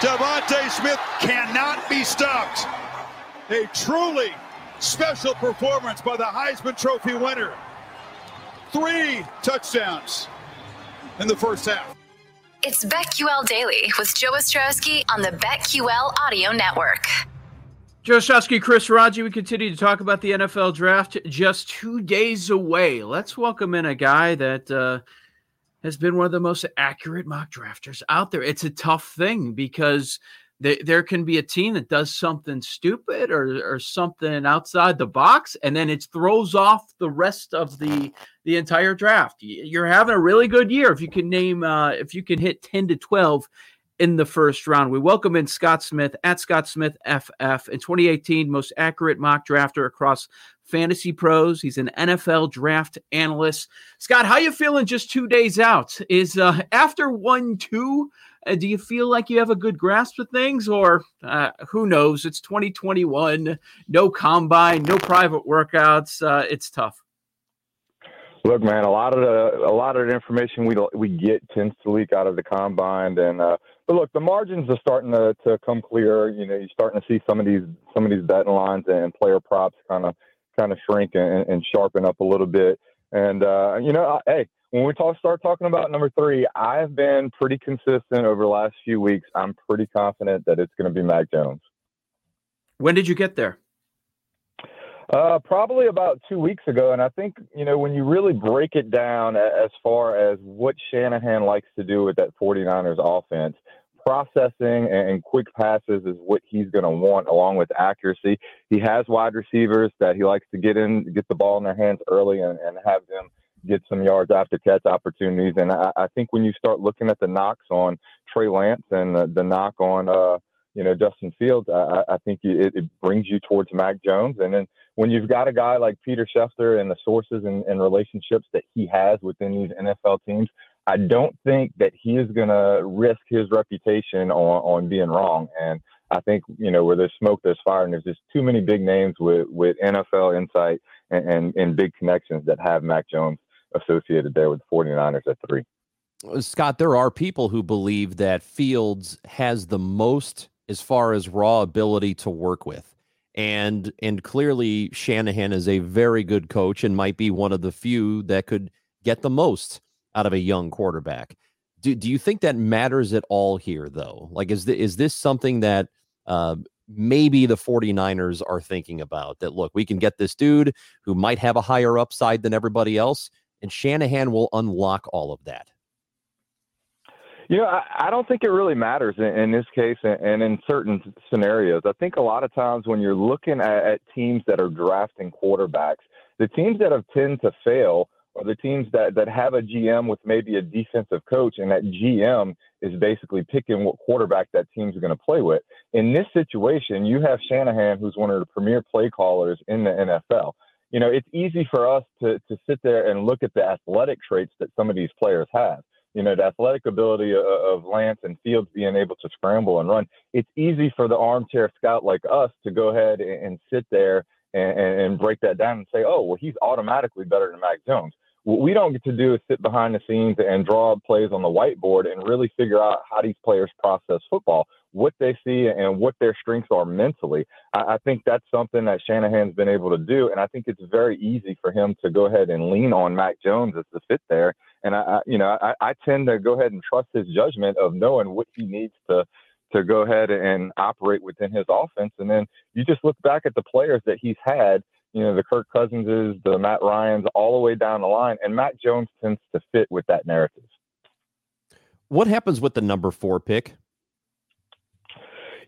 DeVonta Smith cannot be stopped. A truly special performance by the Heisman Trophy winner. Three touchdowns in the first half. It's BetQL Daily with Joe Ostrowski on the BetQL Audio Network. Joe Ostrowski, Chris Raji, we continue to talk about the NFL draft just two days away. Let's welcome in a guy that uh, has been one of the most accurate mock drafters out there. It's a tough thing because there, there can be a team that does something stupid or, or something outside the box, and then it throws off the rest of the the entire draft. You're having a really good year if you can name uh, if you can hit ten to twelve in the first round. We welcome in Scott Smith at Scott Smith FF in 2018, most accurate mock drafter across fantasy pros. He's an NFL draft analyst. Scott, how you feeling just two days out? Is uh, after one two uh, do you feel like you have a good grasp of things, or uh, who knows? It's 2021, no combine, no private workouts. Uh, it's tough. Look, man, a lot of the a lot of the information we we get tends to leak out of the combine, and uh, but look, the margins are starting to, to come clear. You know, you're starting to see some of these some of these betting lines and player props kind of kind of shrink and, and sharpen up a little bit. And uh, you know, I, hey, when we talk, start talking about number three, I've been pretty consistent over the last few weeks. I'm pretty confident that it's going to be Mac Jones. When did you get there? Uh, probably about two weeks ago. And I think, you know, when you really break it down as far as what Shanahan likes to do with that 49ers offense, processing and quick passes is what he's going to want along with accuracy. He has wide receivers that he likes to get in, get the ball in their hands early and, and have them get some yards after catch opportunities. And I, I, think when you start looking at the knocks on Trey Lance and the, the knock on, uh, you know, Justin Fields, I, I think it, it, brings you towards Mac Jones. And then when you've got a guy like Peter Schefter and the sources and, and relationships that he has within these NFL teams, I don't think that he is going to risk his reputation on, on being wrong. And I think, you know, where there's smoke, there's fire, and there's just too many big names with, with NFL insight and, and, and big connections that have Mac Jones associated there with the 49ers at three. Uh, Scott, there are people who believe that Fields has the most as far as raw ability to work with. And and clearly Shanahan is a very good coach and might be one of the few that could get the most out of a young quarterback. Do, do you think that matters at all here though? Like is the, is this something that uh, maybe the 49ers are thinking about that look, we can get this dude who might have a higher upside than everybody else and Shanahan will unlock all of that. You know, I, I don't think it really matters in, in this case and, and, in certain scenarios. I think a lot of times when you're looking at, at teams that are drafting quarterbacks, the teams that have tend to fail are the teams that, that have a GM with maybe a defensive coach, and that GM is basically picking what quarterback that team's going to play with. In this situation, you have Shanahan, who's one of the premier play callers in the NFL you know, it's easy for us to, to sit there and look at the athletic traits that some of these players have. You know, the athletic ability of, of Lance and Fields being able to scramble and run. It's easy for the armchair scout like us to go ahead and, and sit there and, and break that down and say, oh, well, he's automatically better than Mac Jones. What we don't get to do is sit behind the scenes and draw plays on the whiteboard and really figure out how these players process football what they see and what their strengths are mentally. I, I, think that's something that Shanahan's been able to do, and I think it's very easy for him to go ahead and lean on Mac Jones as the fit there. And I, I you know, I, I, tend to go ahead and trust his judgment of knowing what he needs to to go ahead and operate within his offense. And then you just look back at the players that he's had, you know, the Kirk Cousinses, the Matt Ryans, all the way down the line, and Matt Jones tends to fit with that narrative. What happens with the number four pick?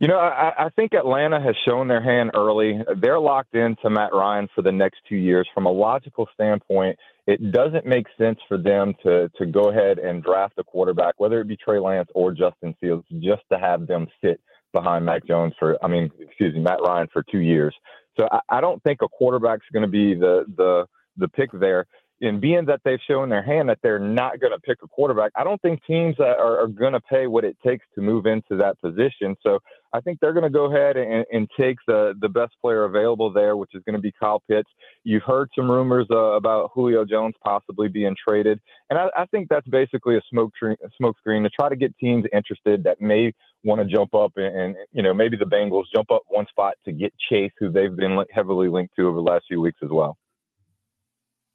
You know, I, I think Atlanta has shown their hand early. They're locked into Matt Ryan for the next two years. From a logical standpoint, it doesn't make sense for them to to go ahead and draft a quarterback, whether it be Trey Lance or Justin Fields, just to have them sit behind Mac Jones for, I mean, excuse me, Matt Ryan for two years. So I, I don't think a quarterback's going to be the the the pick there and being that they've shown their hand that they're not going to pick a quarterback, I don't think teams are, are going to pay what it takes to move into that position. So I think they're going to go ahead and, and take the, the best player available there, which is going to be Kyle Pitts. You've heard some rumors uh, about Julio Jones possibly being traded, and I, I think that's basically a smoke screen, a smoke screen to try to get teams interested that may want to jump up and, and, you know maybe the Bengals jump up one spot to get Chase, who they've been heavily linked to over the last few weeks as well.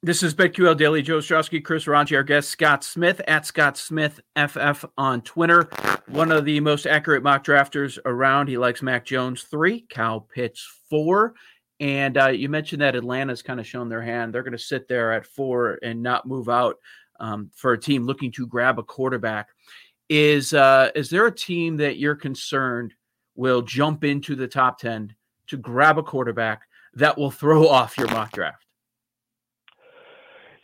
This is BetQL Daily. Joe Ostrowski, Chris Raji, our guest Scott Smith at Scott Smith FF on Twitter. One of the most accurate mock drafters around. He likes Mac Jones three, Cal Pitts four, and uh, you mentioned that Atlanta's kind of shown their hand. They're going to sit there at four and not move out um, for a team looking to grab a quarterback. Is uh, is there a team that you're concerned will jump into the top ten to grab a quarterback that will throw off your mock draft?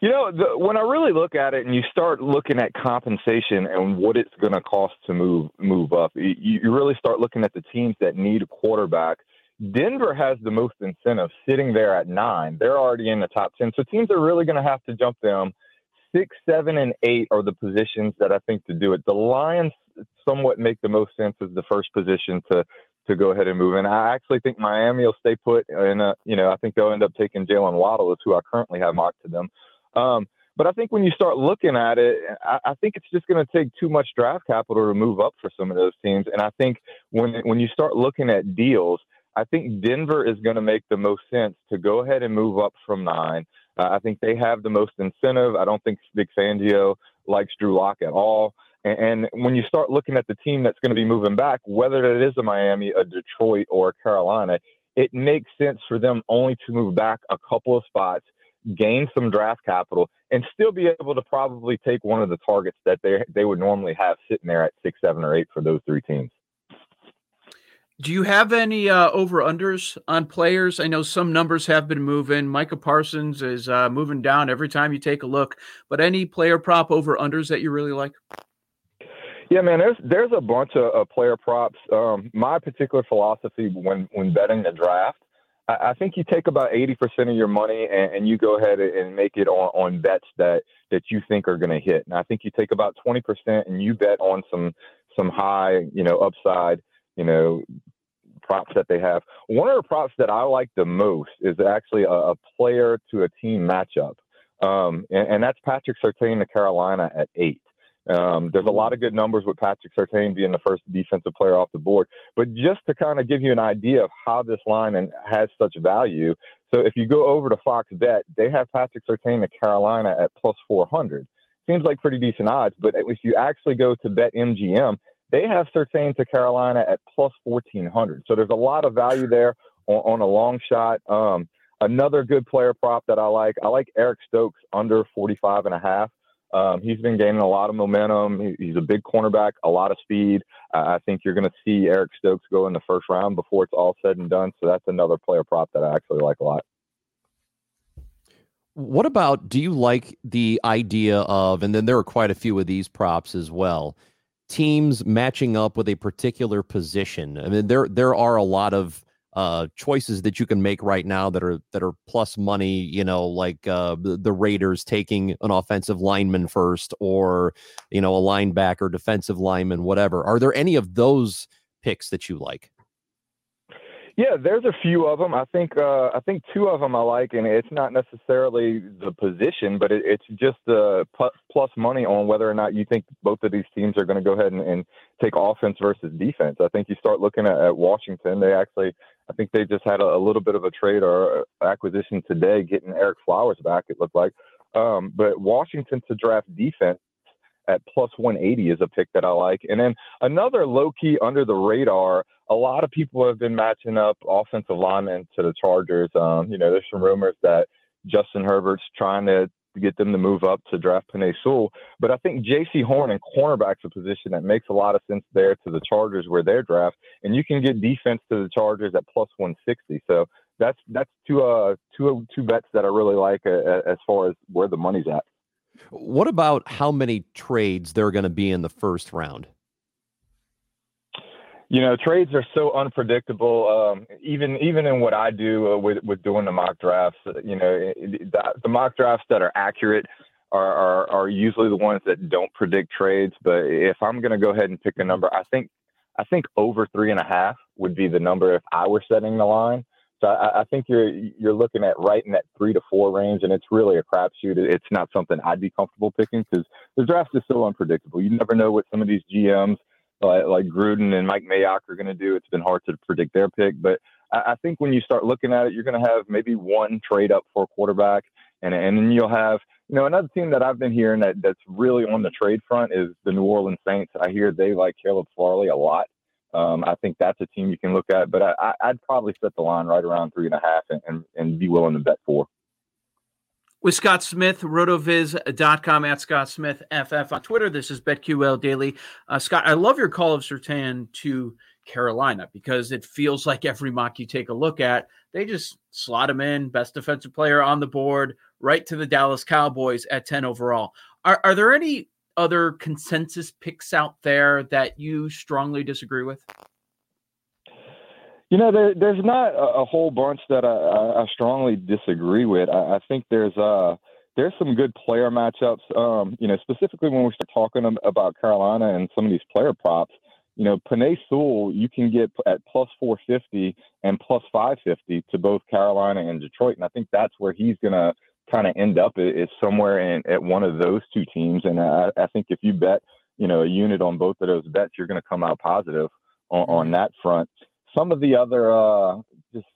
You know, the, when I really look at it, and you start looking at compensation and what it's going to cost to move move up, you, you really start looking at the teams that need a quarterback. Denver has the most incentive, sitting there at nine. They're already in the top ten, so teams are really going to have to jump them. Six, seven, and eight are the positions that I think to do it. The Lions somewhat make the most sense as the first position to to go ahead and move. And I actually think Miami will stay put, and you know I think they'll end up taking Jaylen Waddle, is who I currently have mocked to them. Um, but I think when you start looking at it, I, I think it's just going to take too much draft capital to move up for some of those teams. And I think when when you start looking at deals, I think Denver is going to make the most sense to go ahead and move up from nine. Uh, I think they have the most incentive. I don't think Vic Fangio likes Drew Lock at all. And, and when you start looking at the team that's going to be moving back, whether it is a Miami, a Detroit, or a Carolina, it makes sense for them only to move back a couple of spots gain some draft capital, and still be able to probably take one of the targets that they they would normally have sitting there at six, seven, or eight for those three teams. Do you have any uh, over unders on players? I know some numbers have been moving. Micah Parsons is uh, moving down every time you take a look. But any player prop over unders that you really like? Yeah, man. There's there's a bunch of, of player props. Um, my particular philosophy when when betting the draft I think you take about 80% of your money and, and, you go ahead and make it on, on bets that, that you think are going to hit. And I think you take about 20% and you bet on some, some high, you know, upside, you know, props that they have. One of the props that I like the most is actually a, a player to a team matchup. Um, and, and, that's Patrick Surtain to Carolina at eight. Um, there's a lot of good numbers with Patrick Surtain being the first defensive player off the board. But just to kind of give you an idea of how this line and has such value, so if you go over to Fox Bet, they have Patrick Surtain to Carolina at plus 400. Seems like pretty decent odds, but if you actually go to Bet MGM, they have Surtain to Carolina at plus 1400. So there's a lot of value there on, on a long shot. Um, another good player prop that I like, I like Eric Stokes under 45 and a half. Um, he's been gaining a lot of momentum. He, he's a big cornerback, a lot of speed. Uh, I think you're going to see Eric Stokes go in the first round before it's all said and done. So that's another player prop that I actually like a lot. What about do you like the idea of, and then there are quite a few of these props as well, teams matching up with a particular position? I mean, there there are a lot of uh, choices that you can make right now that are that are plus money. You know, like uh, the, Raiders taking an offensive lineman first, or you know, a linebacker, defensive lineman, whatever. Are there any of those picks that you like? Yeah, there's a few of them. I think uh, I think two of them I like, and it's not necessarily the position, but it, it's just the plus money on whether or not you think both of these teams are going to go ahead and, and, take offense versus defense. I think you start looking at, at Washington. They actually, I think they just had a, a, little bit of a trade or acquisition today, getting Ereck Flowers back. It looked like, um, but Washington to draft defense at plus 180 is a pick that I like. And then another low key under the radar. A lot of people have been matching up offensive linemen to the Chargers. Um, you know, there's some rumors that Justin Herbert's trying to get them to move up to draft Penei Sewell. But I think Jaycee Horn and cornerback's a position that makes a lot of sense there to the Chargers where they're draft, and you can get defense to the Chargers at plus 160. So that's that's two uh two two bets that I really like uh, as far as where the money's at. What about how many trades there are going to be in the first round? You know, trades are so unpredictable. Um, even even in what I do uh, with with doing the mock drafts, uh, you know, the, the mock drafts that are accurate are, are are usually the ones that don't predict trades. But if I'm going to go ahead and pick a number, I think I think over three and a half would be the number if I were setting the line. So I, I, think you're you're looking at right in that three to four range, and it's really a crapshoot. It's not something I'd be comfortable picking because the draft is so unpredictable. You never know what some of these GMs like, like Gruden and Mike Mayock are going to do. It's been hard to predict their pick, but I, I think when you start looking at it, you're going to have maybe one trade up for a quarterback, and and then you'll have you know another team that I've been hearing that that's really on the trade front is the New Orleans Saints. I hear they like Caleb Farley a lot. Um, I think that's a team you can look at, but I, would probably set the line right around three and a half and, and, and be willing to bet four. With Scott Smith, rotoviz.com at Scott Smith FF on Twitter. This is BetQL Daily. Uh, Scott, I love your call of Surtain to Carolina because it feels like every mock you take a look at, they just slot him in, best defensive player on the board, right to the Dallas Cowboys at 10 overall. Are, are there any other consensus picks out there that you strongly disagree with? You know, there, there's not a, a, whole bunch that I, I strongly disagree with. I, I, think there's uh there's some good player matchups. Um, you know, specifically when we start talking about Carolina and some of these player props. You know, Penei Sewell, you can get at plus 450 and plus 550 to both Carolina and Detroit, and I think that's where he's gonna kind of end up is somewhere in at one of those two teams. And I, I, think if you bet, you know, a unit on both of those bets, you're going to come out positive on, on mm-hmm. that front. Some of the other, uh, just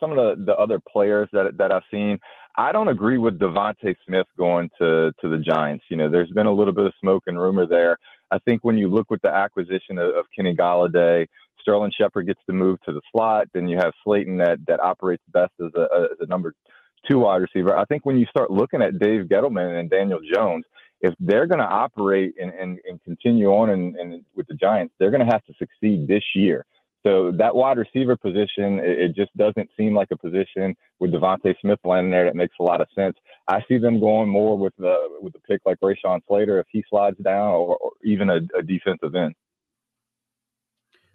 some of the, the other players that that I've seen, I don't agree with DeVonta Smith going to to the Giants. You know, there's been a little bit of smoke and rumor there. I think when you look with the acquisition of, of Kenny Golladay, Sterling Shepard gets to move to the slot. Then you have Slayton that that operates best as a, as a number two wide receiver. I think when you start looking at Dave Gettleman and Daniel Jones, if they're going to operate and, and, and continue on and, and with the Giants, they're going to have to succeed this year. So that wide receiver position, it, it just doesn't seem like a position with DeVonta Smith landing there that makes a lot of sense. I see them going more with the with the pick like Rashawn Slater if he slides down, or, or even a, a defensive end.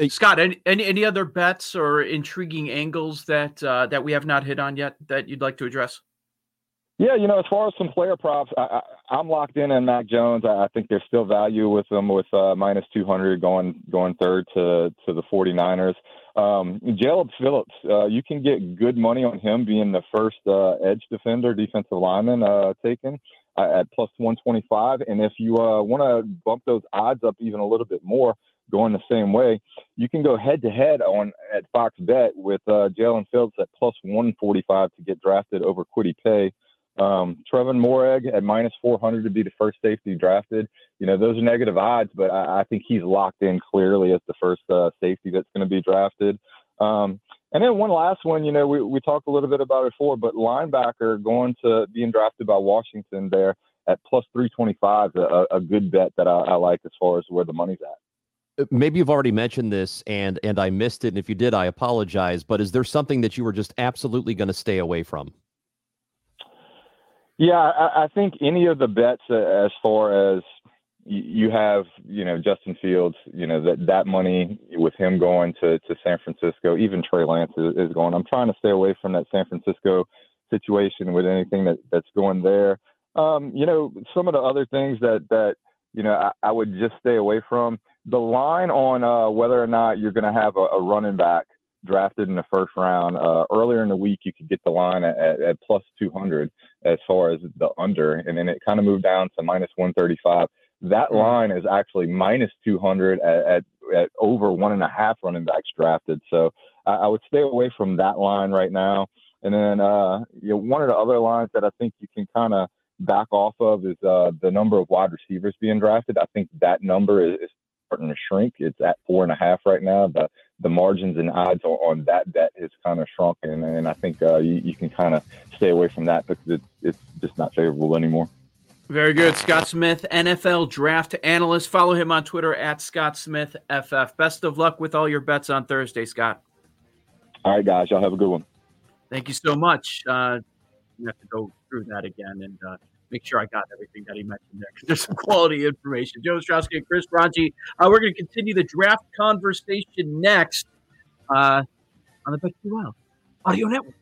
Scott, any, any, any other bets or intriguing angles that uh, that we have not hit on yet that you'd like to address? Yeah, you know, as far as some player props, I, am locked in on Mac Jones. I, I, think there's still value with them with uh, minus 200 going going third to to the 49ers. Um, Phillips, uh, you can get good money on him being the first uh, edge defender, defensive lineman uh, taken uh, at plus 125. And if you uh, want to bump those odds up even a little bit more, going the same way. You can go head to head on at Fox Bet with uh, Jaelan Phillips at plus 145 to get drafted over Kwity Paye. Um, Trevon Moehrig at minus 400 to be the first safety drafted. You know, those are negative odds, but I, I think he's locked in clearly as the first uh, safety that's going to be drafted. Um, and then one last one, you know, we, we talked a little bit about it before, but linebacker going to being drafted by Washington there at plus 325, a, a good bet that I, I like as far as where the money's at. Uh, maybe you've already mentioned this and and I missed it. And if you did, I apologize. But is there something that you were just absolutely going to stay away from? Yeah, I, I think any of the bets uh, as far as you have, you know, Justin Fields, you know, that that money with him going to to San Francisco, even Trey Lance is, is going. I'm trying to stay away from that San Francisco situation with anything that that's going there. Um, you know, some of the other things that that you know I, I would just stay away from the line on uh, whether or not you're going to have a, a, running back drafted in the first round uh, earlier in the week, you could get the line at, at, at, plus 200 as far as the under, and then it kind of moved down to minus 135. That mm-hmm. line is actually minus 200 at, at, at over one and a half running backs drafted. So I, I would stay away from that line right now. And then uh, you know, one of the other lines that I think you can kind of back off of is uh, the number of wide receivers being drafted. I think that number is, is starting to shrink. It's at four and a half right now. The the margins and odds on, on that bet has kind of shrunken, and I think uh, you, you, can kind of stay away from that because it's, it's just not favorable anymore. Very good. Scott Smith, NFL draft analyst. Follow him on Twitter at Scott Smith FF. Best of luck with all your bets on Thursday, Scott. All right, guys. Y'all have a good one. Thank you so much. Uh, you have to go through that again and uh, make sure I got everything that he mentioned there because there's some quality information. Joe Ostrowski and Chris Raji. Uh, we're going to continue the draft conversation next uh, on the BetQL Audio Network.